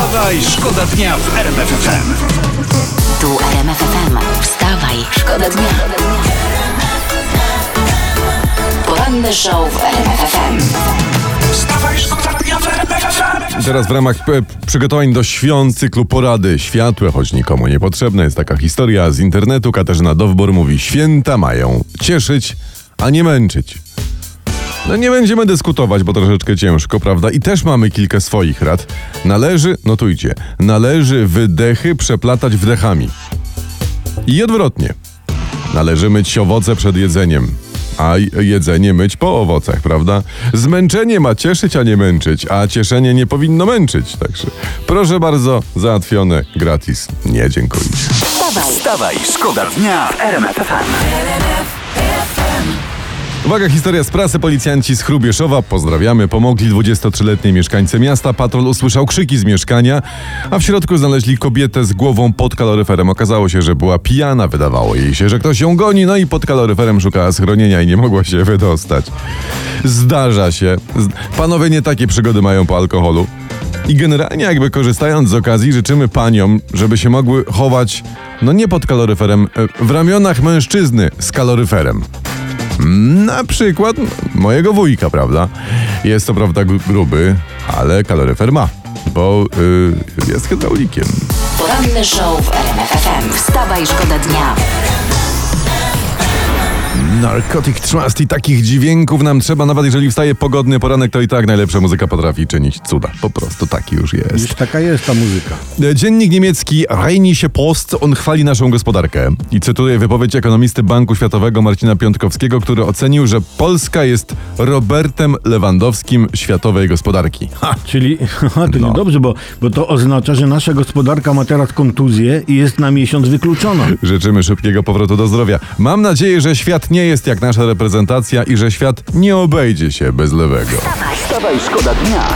Wstawaj, szkoda dnia w RMF FM. Tu RMF FM. Wstawaj, szkoda dnia. Poranny show w RMF FM. Wstawaj, szkoda dnia w RMF FM. Teraz w ramach e, przygotowań do świąt cyklu porady światłe, choć nikomu niepotrzebne, jest taka historia z internetu. Katarzyna Dowbor mówi: Święta mają cieszyć, a nie męczyć. No nie będziemy dyskutować, bo troszeczkę ciężko, prawda? I też mamy kilka swoich rad. Należy, notujcie, należy wydechy przeplatać wdechami. I odwrotnie. Należy myć owoce przed jedzeniem, a jedzenie myć po owocach, prawda? Zmęczenie ma cieszyć, a nie męczyć, a cieszenie nie powinno męczyć. Także proszę bardzo, załatwione gratis. Nie, dziękuję. Wstawaj, Wstawaj, szkoda dnia w RMF. Uwaga, historia z prasy. Policjanci z Chrubieszowa, pozdrawiamy, pomogli 23-letniej mieszkańce miasta. Patrol usłyszał krzyki z mieszkania, a w środku znaleźli kobietę z głową pod kaloryferem. Okazało się, że była pijana, wydawało jej się, że ktoś ją goni, no i pod kaloryferem szukała schronienia i nie mogła się wydostać. Zdarza się. Panowie nie takie przygody mają po alkoholu. I generalnie jakby korzystając z okazji życzymy paniom, żeby się mogły chować, no nie pod kaloryferem, e, w ramionach mężczyzny z kaloryferem. Na przykład mojego wujka, prawda? Jest to prawda gru- gruby, ale kaloryfer ma, bo y, jest hydraulikiem. poranny show w RMF FM. Wstawaj, szkoda dnia. Narcotic Trust i takich dźwięków nam trzeba, nawet jeżeli wstaje pogodny poranek, to i tak najlepsza muzyka potrafi czynić cuda. Po prostu taki już jest. Już taka jest ta muzyka. Dziennik niemiecki Rheinische Post, on chwali naszą gospodarkę i cytuję wypowiedź ekonomisty Banku Światowego Marcina Piątkowskiego, który ocenił, że Polska jest Robertem Lewandowskim światowej gospodarki. Ha! Czyli to No. niedobrze, bo, bo to oznacza, że nasza gospodarka ma teraz kontuzję i jest na miesiąc wykluczona. Życzymy szybkiego powrotu do zdrowia. Mam nadzieję, że świat nie jest jak nasza reprezentacja i że świat nie obejdzie się bez lewego. Szkoda dnia.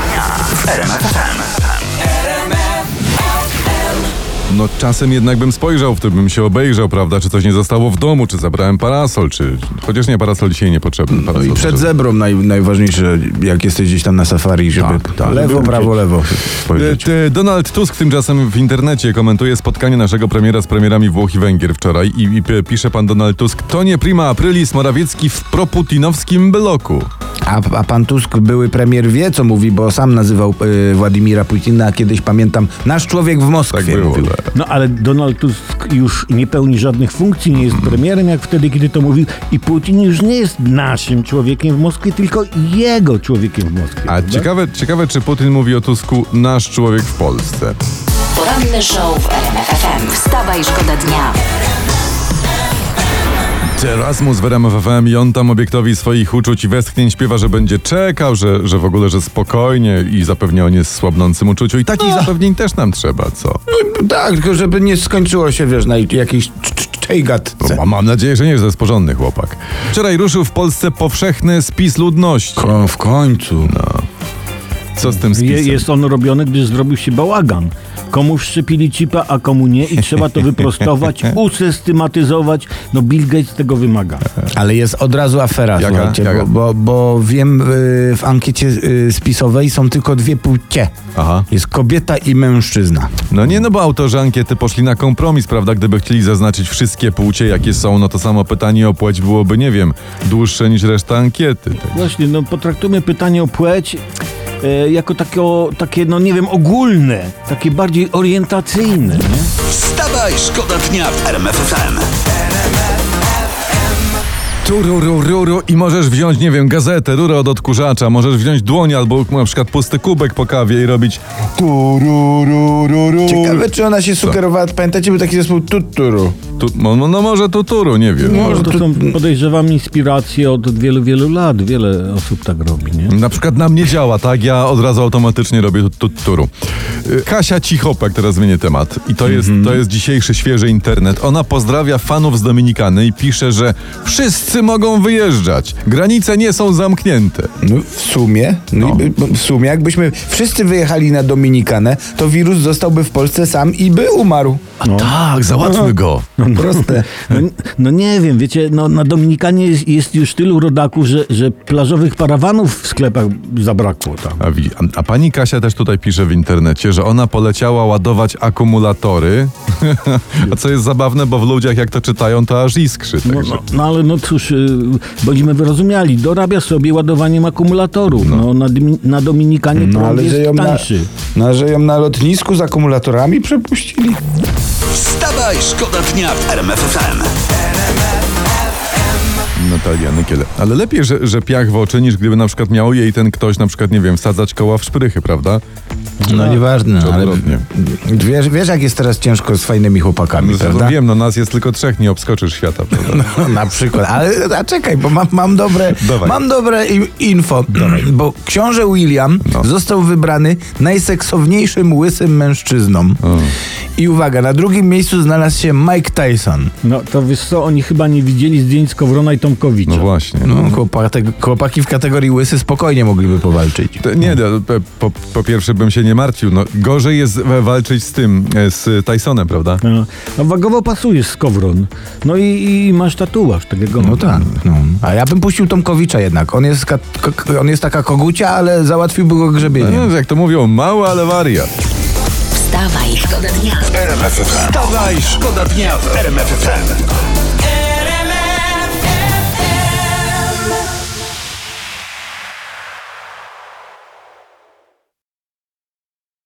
No czasem jednak bym spojrzał, w tym bym się obejrzał, prawda, czy coś nie zostało w domu, czy zabrałem parasol, czy... Chociaż nie, parasol dzisiaj niepotrzebny. No Parasol i przed potrzebny. zebrą naj, najważniejsze, jak jesteś gdzieś tam na safari, żeby Tak, tak. lewo, Żeby prawo, lewo E, spojrzeć. Donald Tusk tymczasem w internecie komentuje spotkanie naszego premiera z premierami Włoch i Węgier wczoraj i, i pisze pan Donald Tusk, to nie prima aprilis Morawiecki w proputinowskim bloku. A, a pan Tusk, były premier, wie co mówi, bo sam nazywał y, Władimira Putina kiedyś, pamiętam, nasz człowiek w Moskwie Tak było. mówił. No ale Donald Tusk już nie pełni żadnych funkcji, nie jest premierem jak wtedy, kiedy to mówił i Putin już nie jest naszym człowiekiem w Moskwie, tylko jego człowiekiem w Moskwie. A prawda? ciekawe, ciekawe, czy Putin mówi o Tusku nasz człowiek w Polsce. Poranny show w RMF FM. Wstawaj, szkoda dnia. Erasmus w RMF FM i on tam obiektowi swoich uczuć i westchnień śpiewa, że będzie czekał, że, że w ogóle, że spokojnie i zapewnia o niesłabnącym uczuciu. I takich zapewnień też nam trzeba, co? Tak, tylko żeby nie skończyło się, wiesz, na jakiejś cz- cz- czejgatce. No, mam nadzieję, że nie jest porządny chłopak. Wczoraj ruszył w Polsce powszechny spis ludności. Ko- w końcu. Co z tym Je, spisem? jest on robiony, gdyż zrobił się bałagan. Komu wszczepili chipa, a komu nie i trzeba to wyprostować, usystematyzować. No Bill Gates tego wymaga. Ale jest od razu afera, Jaka? słuchajcie, Jaka? Bo, bo, bo wiem, y, w ankiecie y, spisowej są tylko dwie płcie. Aha. Jest kobieta i mężczyzna. No nie, no bo autorzy ankiety poszli na kompromis, prawda? Gdyby chcieli zaznaczyć wszystkie płcie, jakie są, no to samo pytanie o płeć byłoby, nie wiem, dłuższe niż reszta ankiety. Tak. Właśnie, no potraktujmy pytanie o płeć e, jako takie, takie, no nie wiem, ogólne, takie bardziej orientacyjne, nie? Wstawaj, szkoda dnia w RMF FM. Tu ruru, ruru i możesz wziąć, nie wiem, gazetę, rurę od odkurzacza, możesz wziąć dłoń albo na przykład pusty kubek po kawie i robić tu ruru, ruru. Ciekawe, czy ona się sugerowała, pamiętacie, był taki zespół Tuturu. Tu, no, no może tuturu, nie wiem. No, to są, podejrzewam, inspiracje od wielu, wielu lat. Wiele osób tak robi, nie? Na przykład na mnie działa, tak? Ja od razu automatycznie robię tu- tuturu. Y, Kasia Cichopek, teraz zmienię temat. I to jest, to jest dzisiejszy świeży internet. Ona pozdrawia fanów z Dominikany i pisze, że wszyscy Wszyscy mogą wyjeżdżać. Granice nie są zamknięte. No, w sumie, no. No. w sumie, jakbyśmy wszyscy wyjechali na Dominikanę, to wirus zostałby w Polsce sam i by umarł. Tak, załatwmy go. Proste. No, no nie wiem, wiecie, no, na Dominikanie jest, jest już tylu rodaków, że, że plażowych parawanów w sklepach zabrakło tam. A, a, a pani Kasia też tutaj pisze w internecie, że ona poleciała ładować akumulatory. a co jest zabawne, bo w ludziach jak to czytają, to aż iskrzy. No, Także. no, no ale no cóż, y, bądźmy wyrozumiali, dorabia sobie ładowaniem akumulatorów. No. na, Dymi- na Dominikanie No ale że jest ją, na, tańszy. no, że ją na lotnisku z akumulatorami przepuścili. Wstawaj, szkoda dnia w RMF FM. Natalia Nykiel. Ale lepiej, że, że piach w oczy, niż gdyby na przykład miał jej ten ktoś, na przykład, nie wiem, wsadzać koła w szprychy, prawda? No nieważne, Czy ale odwrotnie. wiesz, wiesz jak jest teraz ciężko z fajnymi chłopakami, No, prawda? wiem, no nas jest tylko trzech, nie obskoczysz świata, prawda? No, na przykład, ale a czekaj, bo mam, mam dobre, Dawaj. mam dobre info, bo książę William No. został wybrany najseksowniejszym łysym mężczyzną. I uwaga, na drugim miejscu znalazł się Mike Tyson. No to wiesz co, oni chyba nie widzieli zdjęć z Kowrona i Tomkowicza. No właśnie. No, chłopaki w kategorii łysy spokojnie mogliby powalczyć. To, nie, no, po, po pierwsze bym się nie martwił. No, gorzej jest walczyć z tym, e, z Tysonem, prawda? No, a wagowo pasujesz z Kowron. No i, i masz tatuaż takiego. No tak. No. A ja bym puścił Tomkowicza jednak. On jest, on jest taka kogucia, ale załatwiłby go grzebieniem. No, jak to mówią, mały, ale wariat. Wstawaj, szkoda dnia. RMF FM. Wstawaj, szkoda dnia w RMF FM.